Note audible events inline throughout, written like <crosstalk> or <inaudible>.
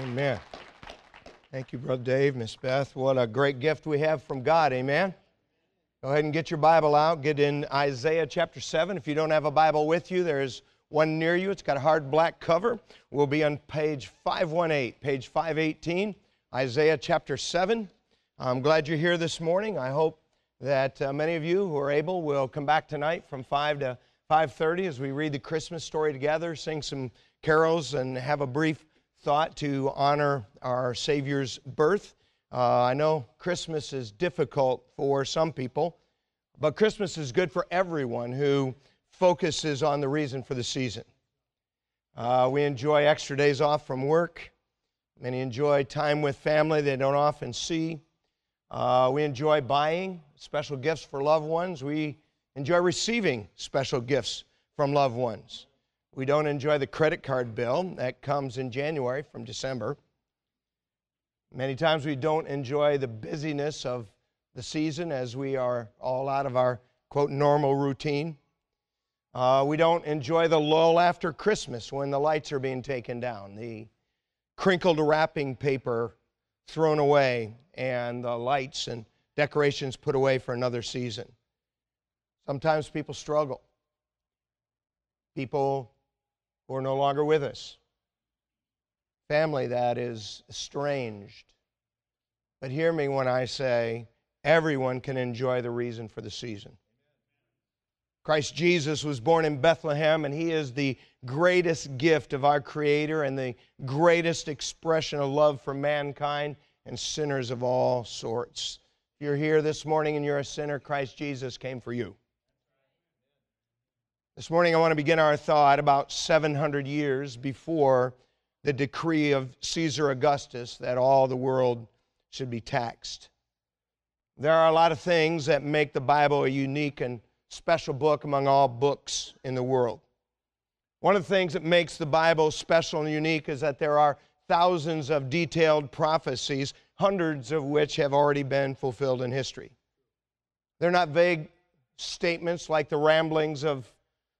Amen. Thank you, Brother Dave, Miss Beth. What a great gift we have from God. Amen. Go ahead and get your Bible out. Get in Isaiah chapter 7. If you don't have a Bible with you, there's one near you. It's got a hard black cover. We'll be on page 518, page 518, Isaiah chapter 7. I'm glad you're here this morning. I hope that uh, many of you who are able will come back tonight from 5 to 5:30 as we read the Christmas story together, sing some carols and have a brief thought to honor our Savior's birth. Uh, I know Christmas is difficult for some people, but Christmas is good for everyone who focuses on the reason for the season. Uh, we enjoy extra days off from work. Many enjoy time with family they don't often see. Uh, we enjoy buying special gifts for loved ones. We enjoy receiving special gifts from loved ones. We don't enjoy the credit card bill that comes in January from December. Many times we don't enjoy the busyness of the season as we are all out of our quote normal routine. Uh, we don't enjoy the lull after Christmas when the lights are being taken down, the crinkled wrapping paper thrown away, and the lights and decorations put away for another season. Sometimes people struggle. People who are no longer with us. Family that is estranged. But hear me when I say everyone can enjoy the reason for the season. Christ Jesus was born in Bethlehem, and he is the greatest gift of our Creator and the greatest expression of love for mankind and sinners of all sorts. If you're here this morning and you're a sinner, Christ Jesus came for you. This morning, I want to begin our thought about 700 years before the decree of Caesar Augustus that all the world should be taxed. There are a lot of things that make the Bible a unique and special book among all books in the world. One of the things that makes the Bible special and unique is that there are thousands of detailed prophecies, hundreds of which have already been fulfilled in history. They're not vague statements like the ramblings of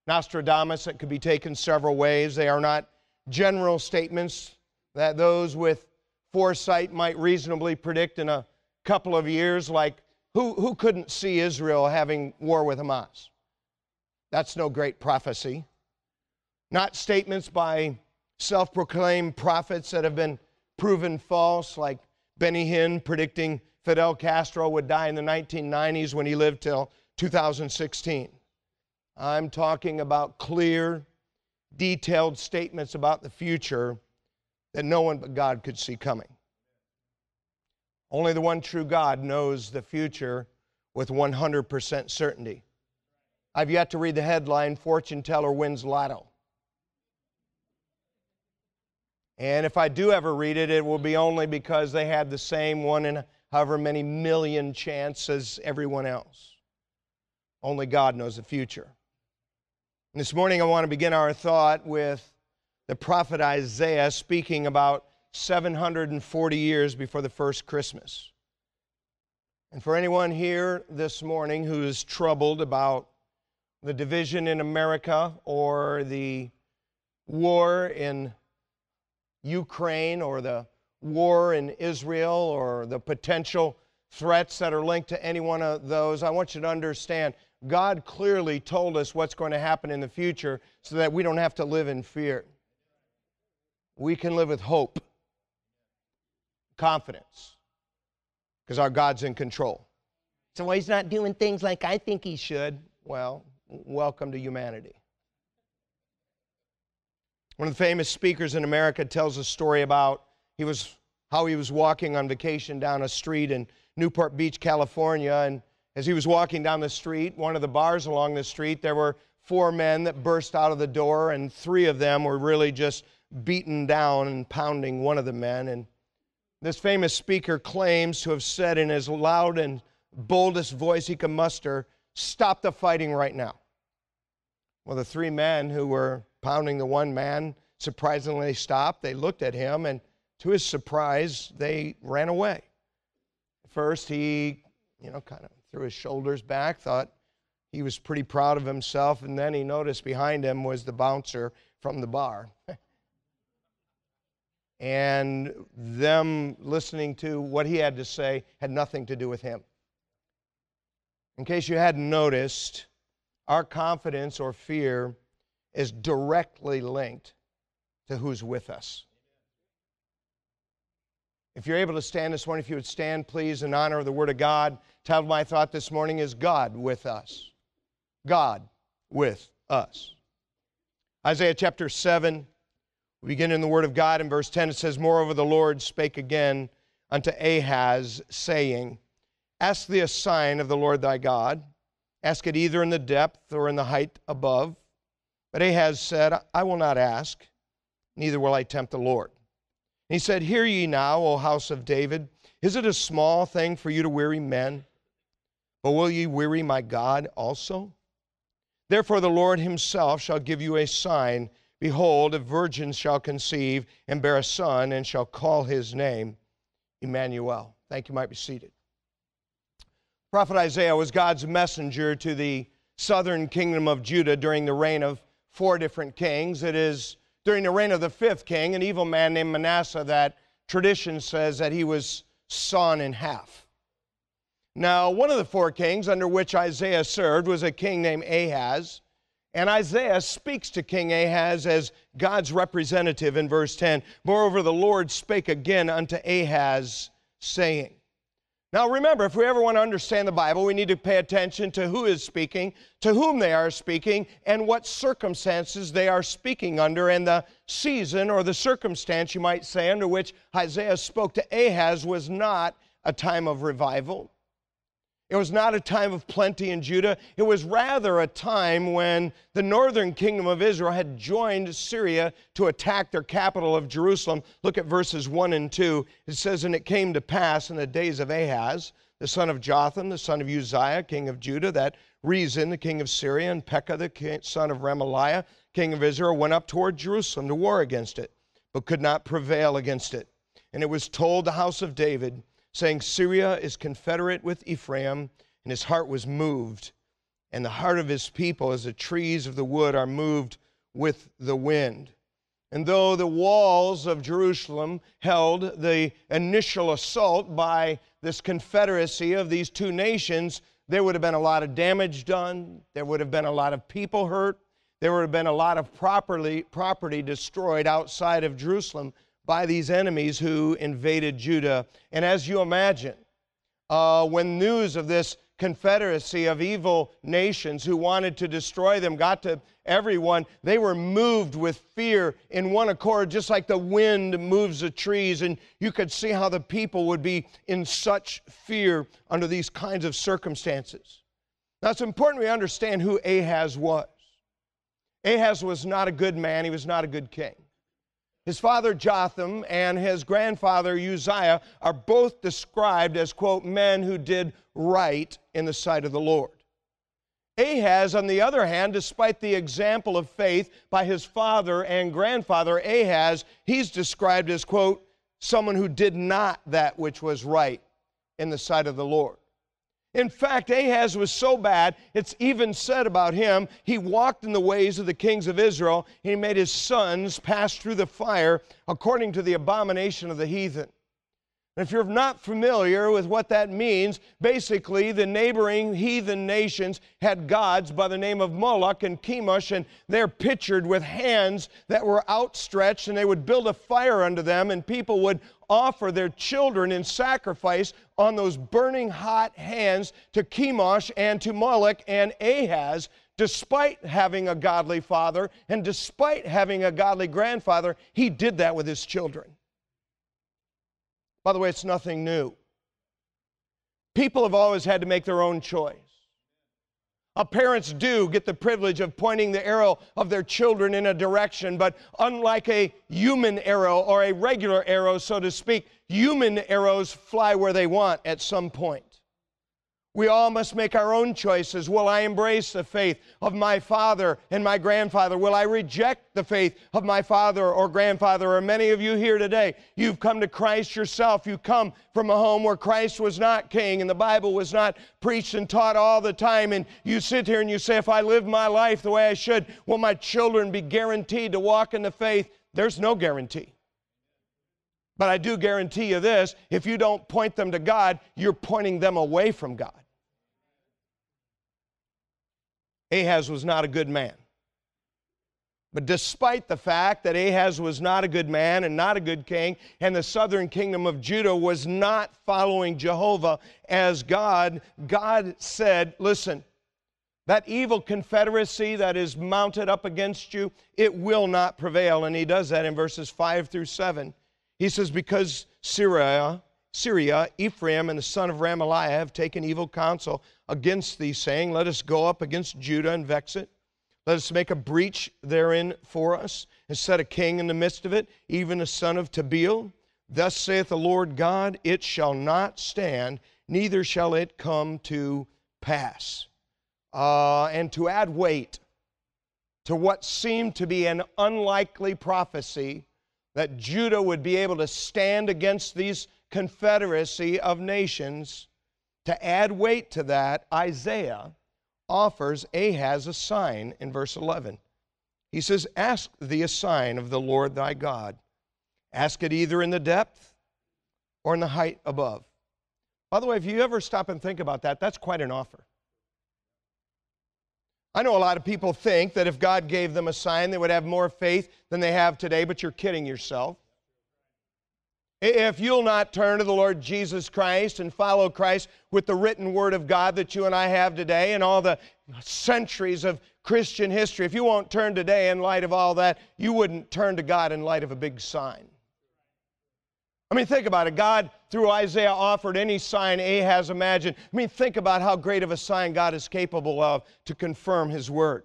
Nostradamus it could be taken several ways. They are not general statements that those with foresight might reasonably predict in a couple of years, like who, who couldn't see Israel having war with Hamas? That's no great prophecy. Not statements by self proclaimed prophets that have been proven false, like Benny Hinn predicting Fidel Castro would die in the 1990s when he lived till 2016. I'm talking about clear, detailed statements about the future that no one but God could see coming. Only the one true God knows the future with 100% certainty. I've yet to read the headline Fortune Teller Wins Lotto. And if I do ever read it, it will be only because they had the same one in however many million chance as everyone else. Only God knows the future. This morning, I want to begin our thought with the prophet Isaiah speaking about 740 years before the first Christmas. And for anyone here this morning who is troubled about the division in America or the war in Ukraine or the war in Israel or the potential threats that are linked to any one of those, I want you to understand God clearly told us what's going to happen in the future so that we don't have to live in fear. We can live with hope, confidence, because our God's in control. So why he's not doing things like I think he should. Well, welcome to humanity. One of the famous speakers in America tells a story about he was how he was walking on vacation down a street in Newport Beach, California, and as he was walking down the street, one of the bars along the street, there were four men that burst out of the door, and three of them were really just beaten down and pounding one of the men. And this famous speaker claims to have said in his loud and boldest voice he could muster, Stop the fighting right now. Well, the three men who were pounding the one man surprisingly stopped. They looked at him, and to his surprise, they ran away. First, he, you know, kind of threw his shoulders back, thought he was pretty proud of himself, and then he noticed behind him was the bouncer from the bar. <laughs> and them listening to what he had to say had nothing to do with him. In case you hadn't noticed, our confidence or fear is directly linked to who's with us. If you're able to stand this morning, if you would stand, please, in honor of the Word of God. Title of my thought this morning is God with us. God with us. Isaiah chapter 7, we begin in the Word of God in verse 10. It says, Moreover, the Lord spake again unto Ahaz, saying, Ask thee a sign of the Lord thy God. Ask it either in the depth or in the height above. But Ahaz said, I will not ask, neither will I tempt the Lord. He said, Hear ye now, O house of David, is it a small thing for you to weary men? But will ye weary my God also? Therefore the Lord himself shall give you a sign. Behold, a virgin shall conceive and bear a son, and shall call his name Emmanuel. Thank you, might be seated. Prophet Isaiah was God's messenger to the southern kingdom of Judah during the reign of four different kings. It is during the reign of the fifth king, an evil man named Manasseh, that tradition says that he was sawn in half. Now, one of the four kings under which Isaiah served was a king named Ahaz. And Isaiah speaks to King Ahaz as God's representative in verse 10. Moreover, the Lord spake again unto Ahaz, saying, now, remember, if we ever want to understand the Bible, we need to pay attention to who is speaking, to whom they are speaking, and what circumstances they are speaking under, and the season or the circumstance, you might say, under which Isaiah spoke to Ahaz was not a time of revival. It was not a time of plenty in Judah. It was rather a time when the northern kingdom of Israel had joined Syria to attack their capital of Jerusalem. Look at verses 1 and 2. It says, And it came to pass in the days of Ahaz, the son of Jotham, the son of Uzziah, king of Judah, that Rezin, the king of Syria, and Pekah, the son of Remaliah, king of Israel, went up toward Jerusalem to war against it, but could not prevail against it. And it was told the house of David, saying, Syria is confederate with Ephraim, and his heart was moved. And the heart of his people, as the trees of the wood, are moved with the wind. And though the walls of Jerusalem held the initial assault by this confederacy of these two nations, there would have been a lot of damage done. There would have been a lot of people hurt. There would have been a lot of property, property destroyed outside of Jerusalem by these enemies who invaded Judah. And as you imagine, uh, when news of this confederacy of evil nations who wanted to destroy them got to everyone, they were moved with fear in one accord, just like the wind moves the trees. And you could see how the people would be in such fear under these kinds of circumstances. Now, it's important we understand who Ahaz was. Ahaz was not a good man, he was not a good king. His father Jotham and his grandfather Uzziah are both described as, quote, men who did right in the sight of the Lord. Ahaz, on the other hand, despite the example of faith by his father and grandfather Ahaz, he's described as, quote, someone who did not that which was right in the sight of the Lord. In fact, Ahaz was so bad, it's even said about him, he walked in the ways of the kings of Israel. He made his sons pass through the fire according to the abomination of the heathen. If you're not familiar with what that means, basically the neighboring heathen nations had gods by the name of Moloch and Chemosh, and they're pictured with hands that were outstretched, and they would build a fire under them, and people would offer their children in sacrifice on those burning hot hands to Chemosh and to Moloch and Ahaz. Despite having a godly father and despite having a godly grandfather, he did that with his children. By the way, it's nothing new. People have always had to make their own choice. Parents do get the privilege of pointing the arrow of their children in a direction, but unlike a human arrow or a regular arrow, so to speak, human arrows fly where they want at some point. We all must make our own choices. Will I embrace the faith of my father and my grandfather? Will I reject the faith of my father or grandfather? Or many of you here today, you've come to Christ yourself. You come from a home where Christ was not king and the Bible was not preached and taught all the time. And you sit here and you say, if I live my life the way I should, will my children be guaranteed to walk in the faith? There's no guarantee. But I do guarantee you this if you don't point them to God, you're pointing them away from God. Ahaz was not a good man. But despite the fact that Ahaz was not a good man and not a good king, and the southern kingdom of Judah was not following Jehovah as God, God said, Listen, that evil confederacy that is mounted up against you, it will not prevail. And he does that in verses 5 through 7. He says, Because Syria, Syria, Ephraim, and the son of Remaliah have taken evil counsel against thee, saying, Let us go up against Judah and vex it. Let us make a breach therein for us, and set a king in the midst of it, even a son of Tabeel. Thus saith the Lord God, It shall not stand, neither shall it come to pass. Uh, and to add weight to what seemed to be an unlikely prophecy that Judah would be able to stand against these confederacy of nations, to add weight to that, Isaiah offers Ahaz a sign in verse 11. He says, Ask thee a sign of the Lord thy God. Ask it either in the depth or in the height above. By the way, if you ever stop and think about that, that's quite an offer. I know a lot of people think that if God gave them a sign, they would have more faith than they have today, but you're kidding yourself. If you'll not turn to the Lord Jesus Christ and follow Christ with the written word of God that you and I have today and all the centuries of Christian history, if you won't turn today in light of all that, you wouldn't turn to God in light of a big sign. I mean, think about it. God, through Isaiah, offered any sign Ahaz imagined. I mean, think about how great of a sign God is capable of to confirm his word.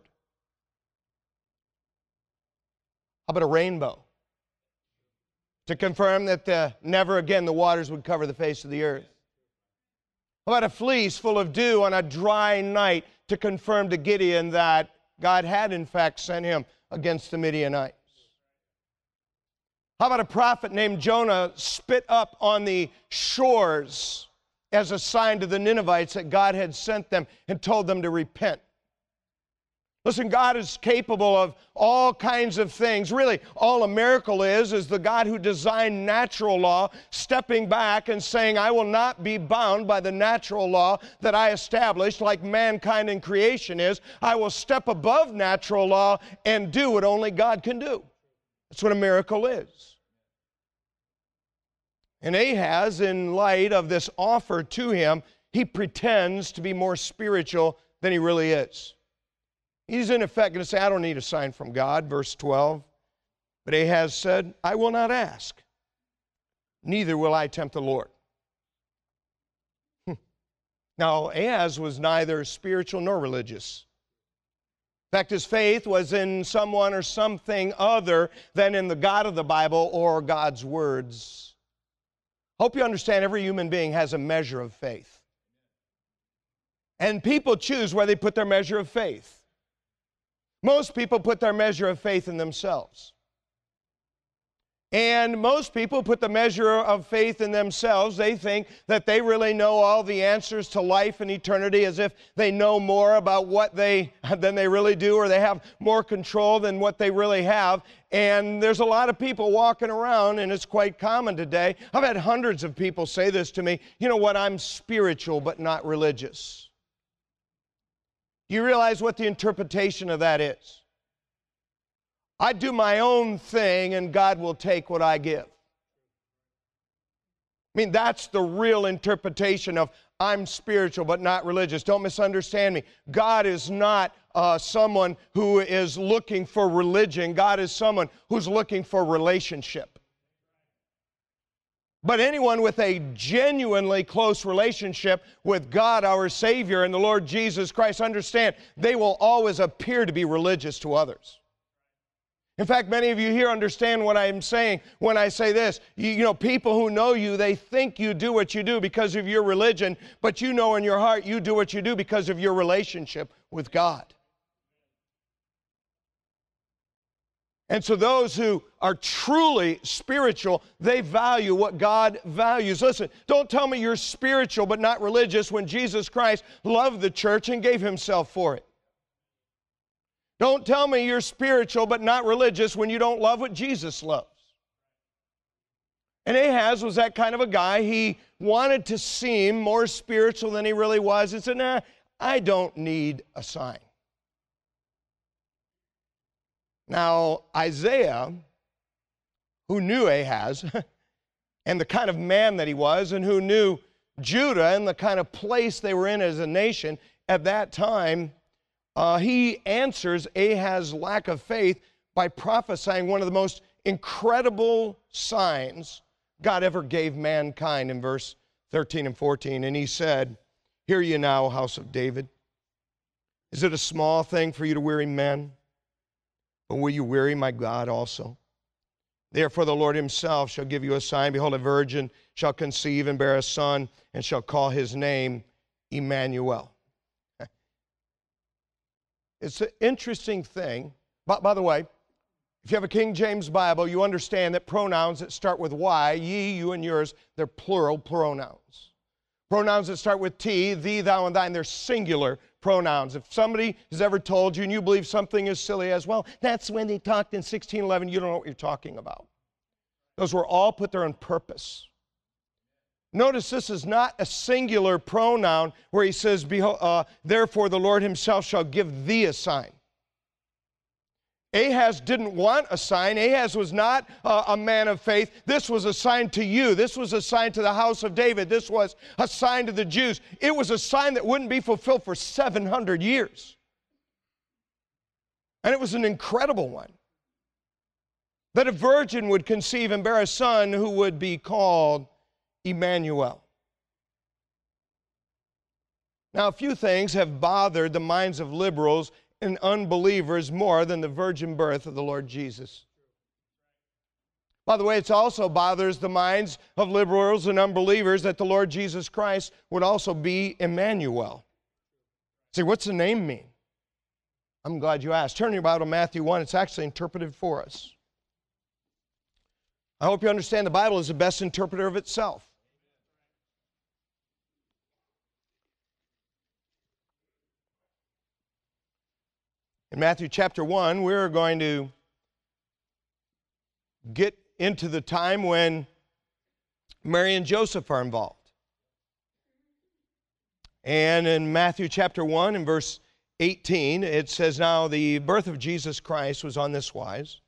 How about a rainbow? To confirm that the, never again the waters would cover the face of the earth? How about a fleece full of dew on a dry night to confirm to Gideon that God had in fact sent him against the Midianites? How about a prophet named Jonah spit up on the shores as a sign to the Ninevites that God had sent them and told them to repent? Listen, God is capable of all kinds of things. Really, all a miracle is, is the God who designed natural law stepping back and saying, I will not be bound by the natural law that I established, like mankind and creation is. I will step above natural law and do what only God can do. That's what a miracle is. And Ahaz, in light of this offer to him, he pretends to be more spiritual than he really is. He's in effect going to say, I don't need a sign from God, verse 12. But Ahaz said, I will not ask, neither will I tempt the Lord. Hmm. now, Ahaz was neither spiritual nor religious. In fact, his faith was in someone or something other than in the God of the Bible or God's words. Hope you understand every human being has a measure of faith. And people choose where they put their measure of faith. Most people put their measure of faith in themselves. And most people put the measure of faith in themselves. They think that they really know all the answers to life and eternity as if they know more about what they than they really do or they have more control than what they really have. And there's a lot of people walking around and it's quite common today. I've had hundreds of people say this to me, you know what, I'm spiritual but not religious. Do you realize what the interpretation of that is? I do my own thing and God will take what I give. I mean, that's the real interpretation of I'm spiritual but not religious. Don't misunderstand me. God is not uh, someone who is looking for religion, God is someone who's looking for relationship. But anyone with a genuinely close relationship with God, our Savior, and the Lord Jesus Christ, understand they will always appear to be religious to others. In fact, many of you here understand what I'm saying when I say this. You, you, know, people who know you, they think you do what you do because of your religion, but you know in your heart you do what you do because of your relationship with God. And so, those who are truly spiritual, they value what God values. Listen, don't tell me you're spiritual but not religious when Jesus Christ loved the church and gave himself for it. Don't tell me you're spiritual but not religious when you don't love what Jesus loves. And Ahaz was that kind of a guy. He wanted to seem more spiritual than he really was. He said, Nah, I don't need a sign. Now, Isaiah, who knew Ahaz <laughs> and the kind of man that he was, and who knew Judah and the kind of place they were in as a nation at that time, uh, he answers Ahaz's lack of faith by prophesying one of the most incredible signs God ever gave mankind in verse 13 and 14. And he said, Hear you now, house of David. Is it a small thing for you to weary men? But will you weary my God also? Therefore, the Lord himself shall give you a sign. Behold, a virgin shall conceive and bear a son, and shall call his name Emmanuel. <laughs> It's an interesting thing. By, by the way, if you have a King James Bible, you understand that pronouns that start with Y, ye, you, and yours, they're plural pronouns. Pronouns that start with T, thee, thou, and thine, they're singular pronouns. If somebody has ever told you and you believe something is silly as well, that's when they talked in 1611, you don't know what you're talking about. Those were all put there on purpose. Notice this is not a singular pronoun where he says, uh, Therefore the Lord himself shall give thee a sign. Ahaz didn't want a sign. Ahaz was not uh, a man of faith. This was a sign to you. This was a sign to the house of David. This was a sign to the Jews. It was a sign that wouldn't be fulfilled for 700 years. And it was an incredible one that a virgin would conceive and bear a son who would be called Emmanuel. Now, a few things have bothered the minds of liberals and unbelievers more than the virgin birth of the Lord Jesus. By the way, it also bothers the minds of liberals and unbelievers that the Lord Jesus Christ would also be Emmanuel. See, what's the name mean? I'm glad you asked. Turn your Bible to Matthew 1. It's actually interpreted for us. I hope you understand the Bible is the best interpreter of itself. In Matthew chapter 1, we're going to get into the time when Mary and Joseph are involved. And in Matthew chapter 1 and verse 18, it says, Now the birth of Jesus Christ was on this wise.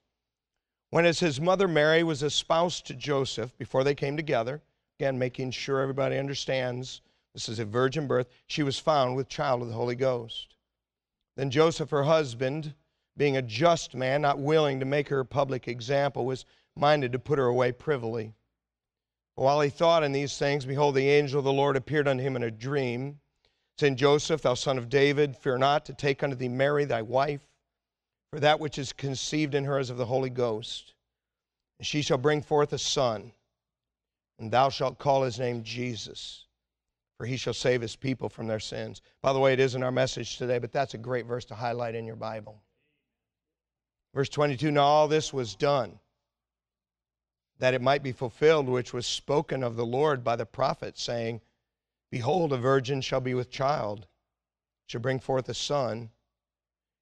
When as his mother Mary was espoused to Joseph before they came together, again, making sure everybody understands this is a virgin birth, she was found with child of the Holy Ghost. Then Joseph, her husband, being a just man, not willing to make her a public example, was minded to put her away privily. While he thought in these things, behold, the angel of the Lord appeared unto him in a dream, saying, Joseph, thou son of David, fear not to take unto thee Mary thy wife, for that which is conceived in her is of the Holy Ghost. And she shall bring forth a son, and thou shalt call his name Jesus for he shall save his people from their sins. By the way, it isn't our message today, but that's a great verse to highlight in your Bible. Verse 22 Now all this was done that it might be fulfilled, which was spoken of the Lord by the prophet, saying, Behold, a virgin shall be with child, shall bring forth a son,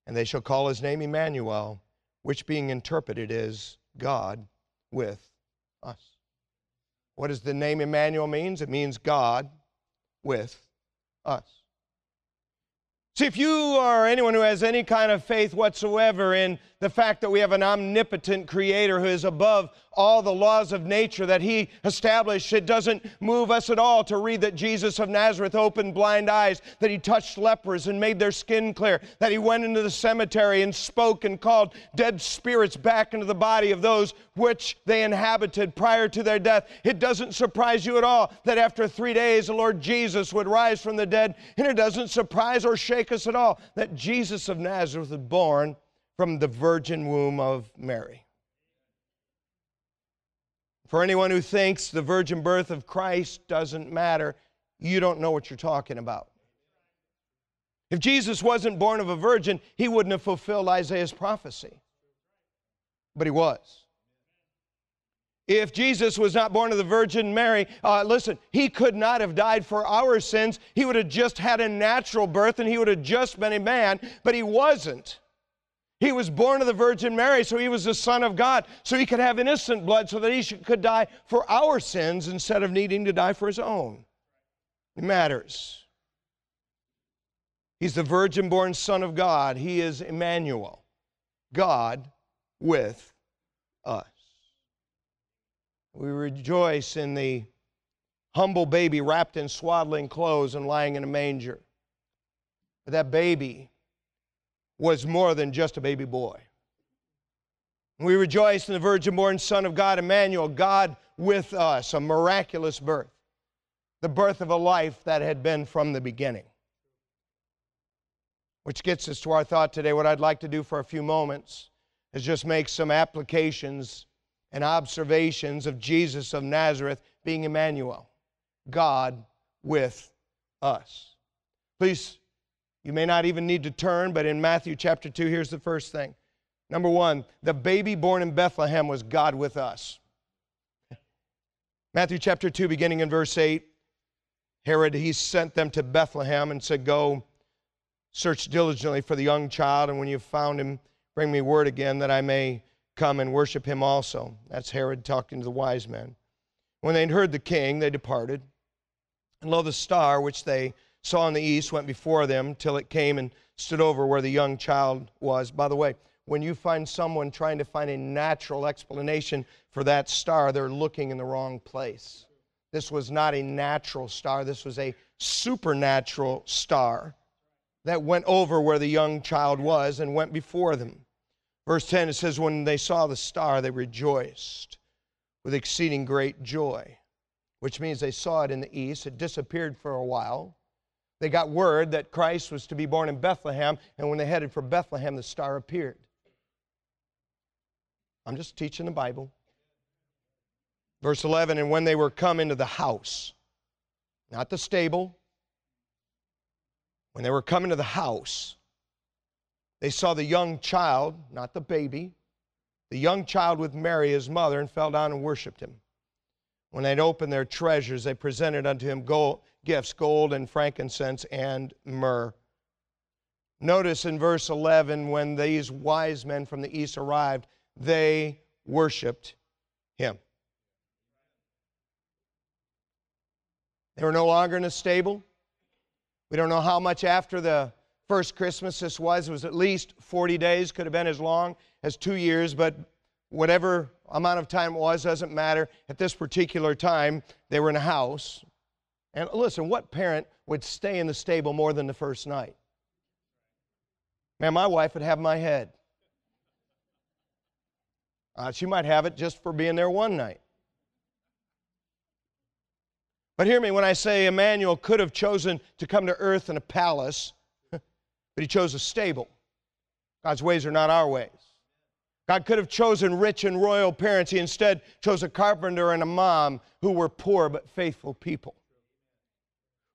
and they shall call his name Emmanuel, which being interpreted is God with us. What does the name Emmanuel means? It means God with us. See, if you are anyone who has any kind of faith whatsoever in the fact that we have an omnipotent creator who is above all the laws of nature that he established. It doesn't move us at all to read that Jesus of Nazareth opened blind eyes, that he touched lepers and made their skin clear, that he went into the cemetery and spoke and called dead spirits back into the body of those which they inhabited prior to their death. It doesn't surprise you at all that after three days the Lord Jesus would rise from the dead, and it doesn't surprise or shake us at all that Jesus of Nazareth was born from the virgin womb of Mary. For anyone who thinks the virgin birth of Christ doesn't matter, you don't know what you're talking about. If Jesus wasn't born of a virgin, he wouldn't have fulfilled Isaiah's prophecy. But he was. If Jesus was not born of the Virgin Mary, uh, listen, he could not have died for our sins. He would have just had a natural birth and he would have just been a man, but he wasn't. He was born of the Virgin Mary, so he was the Son of God, so he could have innocent blood, so that he should, could die for our sins instead of needing to die for his own. It matters. He's the virgin born Son of God. He is Emmanuel, God with us. We rejoice in the humble baby wrapped in swaddling clothes and lying in a manger. But that baby was more than just a baby boy. We rejoice in the virgin born Son of God, Emmanuel, God with us, a miraculous birth, the birth of a life that had been from the beginning. Which gets us to our thought today. What I'd like to do for a few moments is just make some applications and observations of Jesus of Nazareth being Emmanuel, God with us. Please you may not even need to turn, but in Matthew chapter 2, here's the first thing. Number one, the baby born in Bethlehem was God with us. <laughs> Matthew chapter 2, beginning in verse 8, Herod, he sent them to Bethlehem and said, Go search diligently for the young child, and when you've found him, bring me word again that I may come and worship him also. That's Herod talking to the wise men. When they had heard the king, they departed. And lo, the star which they saw in the east went before them till it came and stood over where the young child was. By the way, when you find someone trying to find a natural explanation for that star, they're looking in the wrong place. This was not a natural star, this was a supernatural star that went over where the young child was and went before them. Verse 10 it says, When they saw the star, they rejoiced with exceeding great joy, which means they saw it in the east. It disappeared for a while. They got word that Christ was to be born in Bethlehem, and when they headed for Bethlehem, the star appeared. I'm just teaching the Bible. Verse 11, and when they were come into the house, not the stable, when they were coming to the house, they saw the young child, not the baby, the young child with Mary, his mother, and fell down and worshiped him. When they'd opened their treasures, they presented unto him gold, gifts gold and frankincense and myrrh. Notice in verse 11, when these wise men from the east arrived, they worshiped him. They were no longer in a stable. We don't know how much after the first Christmas this was. It was at least 40 days, could have been as long as two years, but whatever amount of time it was doesn't matter. At this particular time, they were in a house. And listen, what parent would stay in the stable more than the first night? Man, my wife would have my head. Uh, she might have it just for being there one night. But hear me when I say Emmanuel could have chosen to come to earth in a palace, <laughs> but he chose a stable. God's ways are not our ways. God could have chosen rich and royal parents. He instead chose a carpenter and a mom who were poor but faithful people.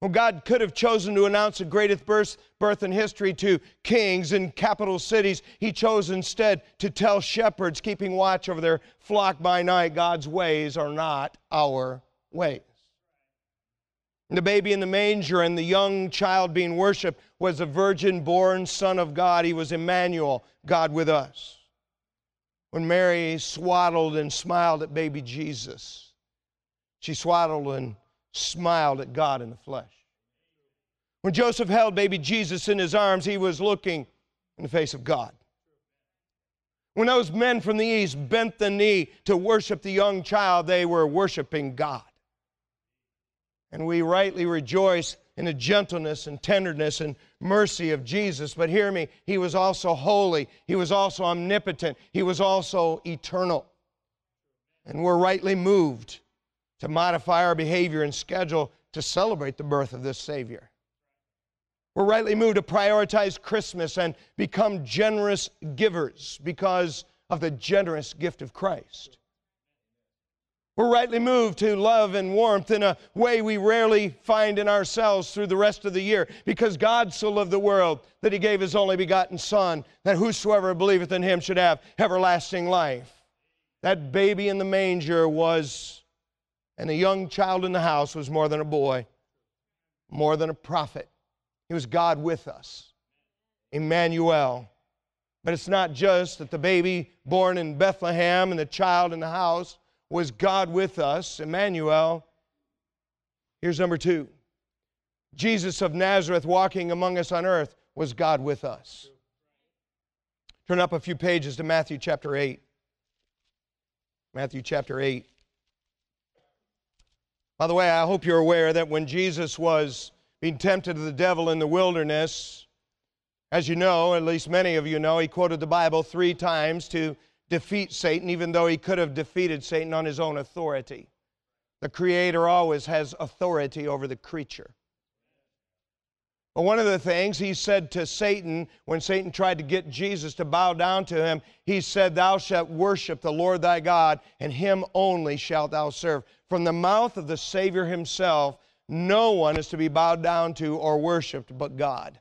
Well, God could have chosen to announce the greatest birth, birth in history to kings in capital cities. He chose instead to tell shepherds keeping watch over their flock by night God's ways are not our ways. The baby in the manger and the young child being worshiped was a virgin born Son of God. He was Emmanuel, God with us. When Mary swaddled and smiled at baby Jesus, she swaddled and smiled at God in the flesh. When Joseph held baby Jesus in his arms, he was looking in the face of God. When those men from the east bent the knee to worship the young child, they were worshiping God. And we rightly rejoice in the gentleness and tenderness and mercy of Jesus. But hear me, he was also holy, he was also omnipotent, he was also eternal. And we're rightly moved to modify our behavior and schedule to celebrate the birth of this Savior. We're rightly moved to prioritize Christmas and become generous givers because of the generous gift of Christ. We're rightly moved to love and warmth in a way we rarely find in ourselves through the rest of the year because God so loved the world that he gave his only begotten Son, that whosoever believeth in him should have everlasting life. That baby in the manger was and the young child in the house was more than a boy, more than a prophet. He was God with us. Emmanuel, But it's not just that the baby born in Bethlehem and the child in the house was God with us, Emmanuel. Here's number two Jesus of Nazareth walking among us on earth was God with us. Turn up a few pages to Matthew chapter 8. Matthew chapter 8. By the way, I hope you're aware that when Jesus was being tempted of the devil in the wilderness, as you know, at least many of you know, he quoted the Bible three times to defeat Satan, even though he could have defeated Satan on his own authority. The Creator always has authority over the creature. But one of the things he said to Satan when Satan tried to get Jesus to bow down to him, he said, Thou shalt worship the Lord thy God, and him only shalt thou serve. From the mouth of the Savior himself, no one is to be bowed down to or worshiped but God.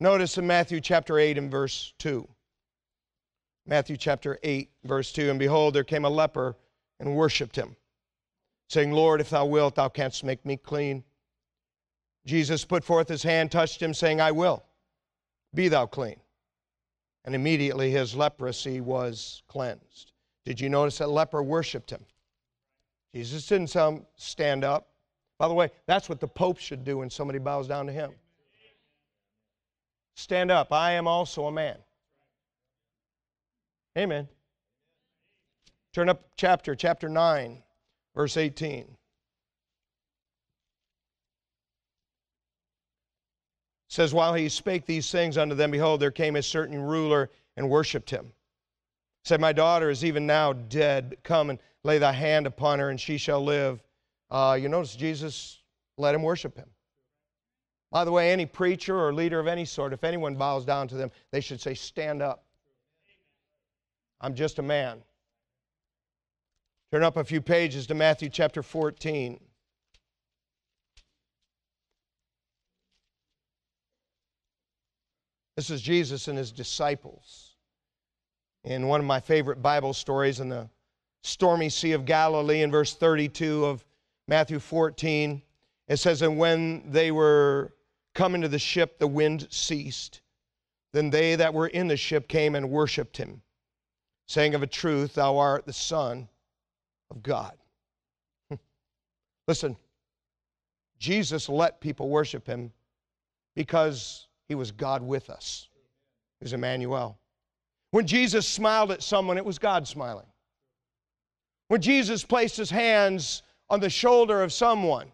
Notice in Matthew chapter 8 and verse 2. Matthew chapter 8, verse 2 And behold, there came a leper and worshiped him, saying, Lord, if thou wilt, thou canst make me clean. Jesus put forth his hand, touched him, saying, I will. Be thou clean. And immediately his leprosy was cleansed. Did you notice that leper worshiped him? Jesus didn't tell him, stand up. By the way, that's what the Pope should do when somebody bows down to him. Stand up. I am also a man. Amen. Turn up chapter, chapter 9, verse 18. says, While he spake these things unto them, behold, there came a certain ruler and worshipped him. Said, My daughter is even now dead. Come and lay thy hand upon her, and she shall live. Uh, you notice Jesus let him worship him. By the way, any preacher or leader of any sort, if anyone bows down to them, they should say, Stand up. I'm just a man. Turn up a few pages to Matthew chapter 14. This is Jesus and his disciples. In one of my favorite Bible stories in the stormy Sea of Galilee, in verse 32 of Matthew 14, it says, And when they were come into the ship, the wind ceased. Then they that were in the ship came and worshiped him, saying, Of a truth, thou art the Son of God. <laughs> Listen, Jesus let people worship him because he was God with us. He was Emmanuel. When Jesus smiled at someone, it was God smiling. When Jesus placed his hands on the shoulder of someone,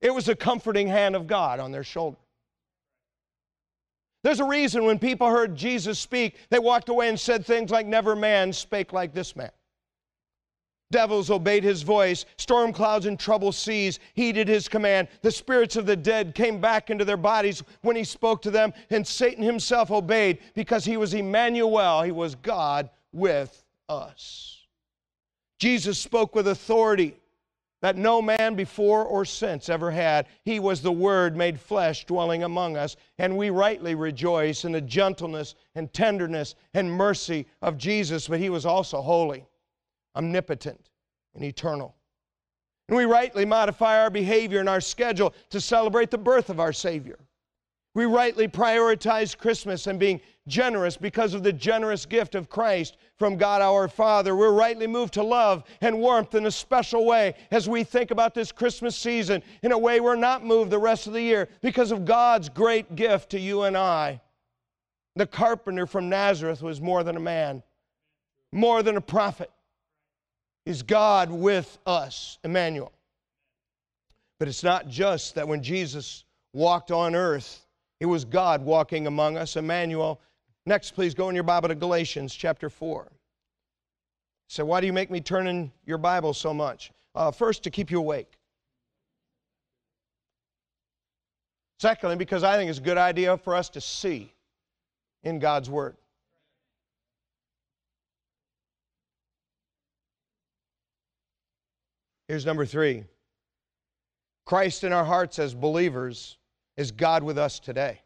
it was a comforting hand of God on their shoulder. There's a reason when people heard Jesus speak, they walked away and said things like, Never man spake like this man. Devils obeyed his voice. Storm clouds and troubled seas heeded his command. The spirits of the dead came back into their bodies when he spoke to them, and Satan himself obeyed because he was Emmanuel. He was God with us. Jesus spoke with authority that no man before or since ever had. He was the Word made flesh dwelling among us, and we rightly rejoice in the gentleness and tenderness and mercy of Jesus, but he was also holy omnipotent, and eternal. And we rightly modify our behavior and our schedule to celebrate the birth of our Savior. We rightly prioritize Christmas and being generous because of the generous gift of Christ from God our Father. We're rightly moved to love and warmth in a special way as we think about this Christmas season in a way we're not moved the rest of the year because of God's great gift to you and I. The carpenter from Nazareth was more than a man, more than a prophet is God with us, Emmanuel. But it's not just that when Jesus walked on earth, it was God walking among us, Emmanuel. Next, please go in your Bible to Galatians chapter 4. So, why do you make me turn in your Bible so much? Uh, first, to keep you awake. Secondly, because I think it's a good idea for us to see in God's Word. Here's number three Christ in our hearts as believers is God with us today.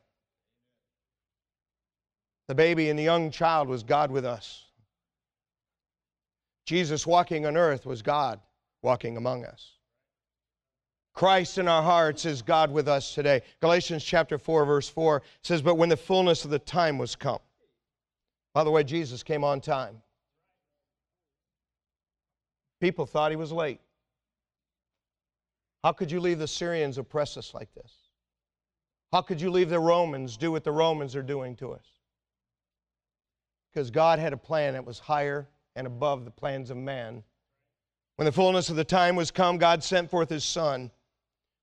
The baby and the young child was God with us. Jesus walking on earth was God walking among us. Christ in our hearts is God with us today. Galatians chapter 4, verse 4 says, But when the fullness of the time was come, by the way, Jesus came on time. People thought he was late. How could you leave the Syrians oppress us like this? How could you leave the Romans do what the Romans are doing to us? Because God had a plan that was higher and above the plans of man. When the fullness of the time was come, God sent forth his Son,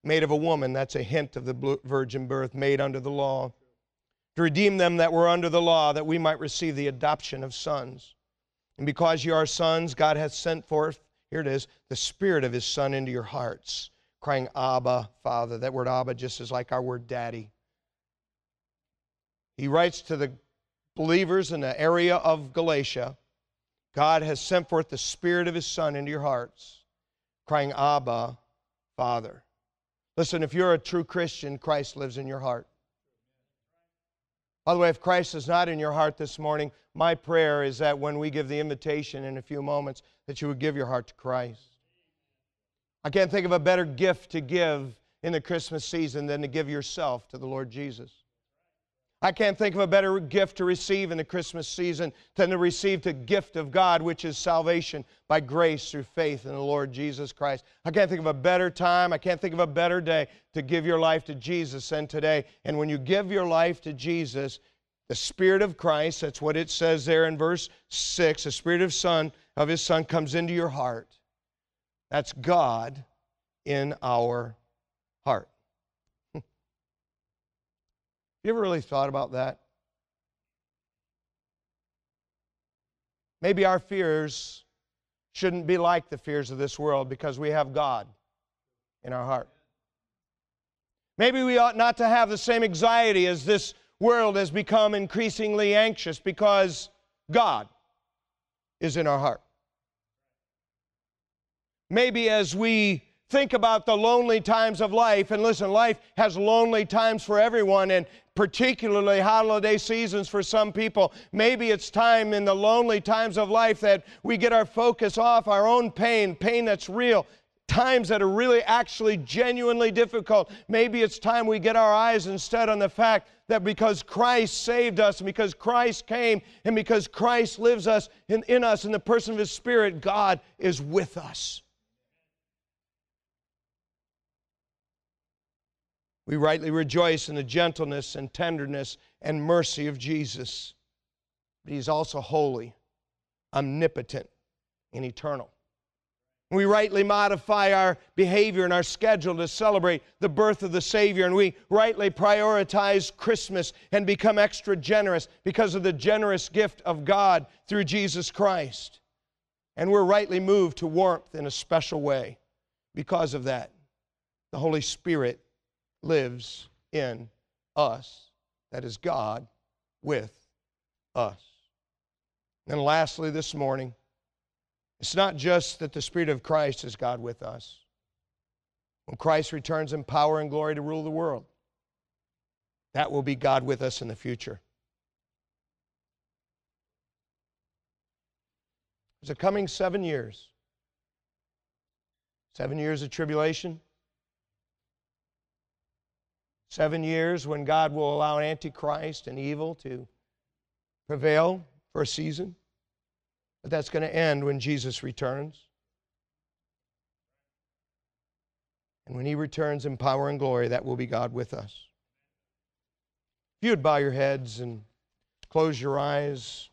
made of a woman. That's a hint of the virgin birth, made under the law, to redeem them that were under the law, that we might receive the adoption of sons. And because you are sons, God hath sent forth, here it is, the Spirit of his Son into your hearts, crying, Abba, Father. That word Abba just is like our word daddy. He writes to the believers in the area of Galatia God has sent forth the Spirit of His Son into your hearts, crying, Abba, Father. Listen, if you're a true Christian, Christ lives in your heart. By the way, if Christ is not in your heart this morning, my prayer is that when we give the invitation in a few moments, that you would give your heart to Christ. I can't think of a better gift to give in the Christmas season than to give yourself to the Lord Jesus. I can't think of a better gift to receive in the Christmas season than to receive the gift of God, which is salvation by grace through faith in the Lord Jesus Christ. I can't think of a better time, I can't think of a better day to give your life to Jesus than today. And when you give your life to Jesus, the Spirit of Christ, that's what it says there in verse 6, the Spirit of Son of His Son comes into your heart. That's God in our heart. You ever really thought about that? Maybe our fears shouldn't be like the fears of this world because we have God in our heart. Maybe we ought not to have the same anxiety as this world has become increasingly anxious because God is in our heart. Maybe as we think about the lonely times of life, and listen, life has lonely times for everyone, and particularly holiday seasons for some people. Maybe it's time in the lonely times of life that we get our focus off our own pain, pain that's real, times that are really actually genuinely difficult. Maybe it's time we get our eyes instead on the fact that because Christ saved us and because Christ came and because Christ lives us in, in us in the person of his spirit, God is with us. We rightly rejoice in the gentleness and tenderness and mercy of Jesus. But He's also holy, omnipotent, and eternal. We rightly modify our behavior and our schedule to celebrate the birth of the Savior, and we rightly prioritize Christmas and become extra generous because of the generous gift of God through Jesus Christ. And we're rightly moved to warmth in a special way because of that. The Holy Spirit lives in us. That is God with us. And lastly, this morning, it's not just that the Spirit of Christ is God with us. When Christ returns in power and glory to rule the world, that will be God with us in the future. There's a coming seven years. Seven years of tribulation, Seven years when God will allow Antichrist and evil to prevail for a season. But that's going to end when Jesus returns. And when he returns in power and glory, that will be God with us. If you would bow your heads and close your eyes.